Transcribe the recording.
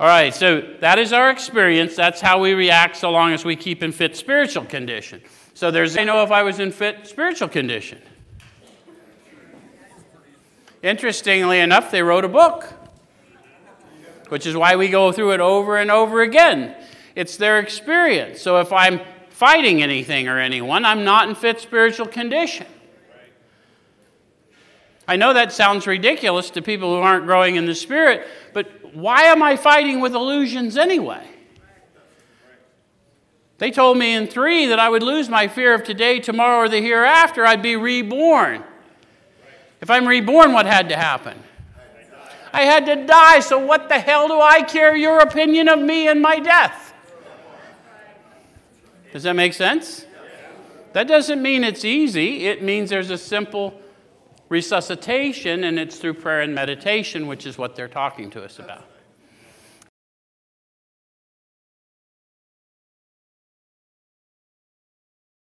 All right, so that is our experience. That's how we react so long as we keep in fit spiritual condition. So there's, I know if I was in fit spiritual condition. Interestingly enough, they wrote a book, which is why we go through it over and over again. It's their experience. So if I'm fighting anything or anyone, I'm not in fit spiritual condition. I know that sounds ridiculous to people who aren't growing in the Spirit, but why am I fighting with illusions anyway? They told me in three that I would lose my fear of today, tomorrow, or the hereafter. I'd be reborn. If I'm reborn, what had to happen? I had to die, so what the hell do I care your opinion of me and my death? Does that make sense? That doesn't mean it's easy. It means there's a simple resuscitation, and it's through prayer and meditation, which is what they're talking to us about.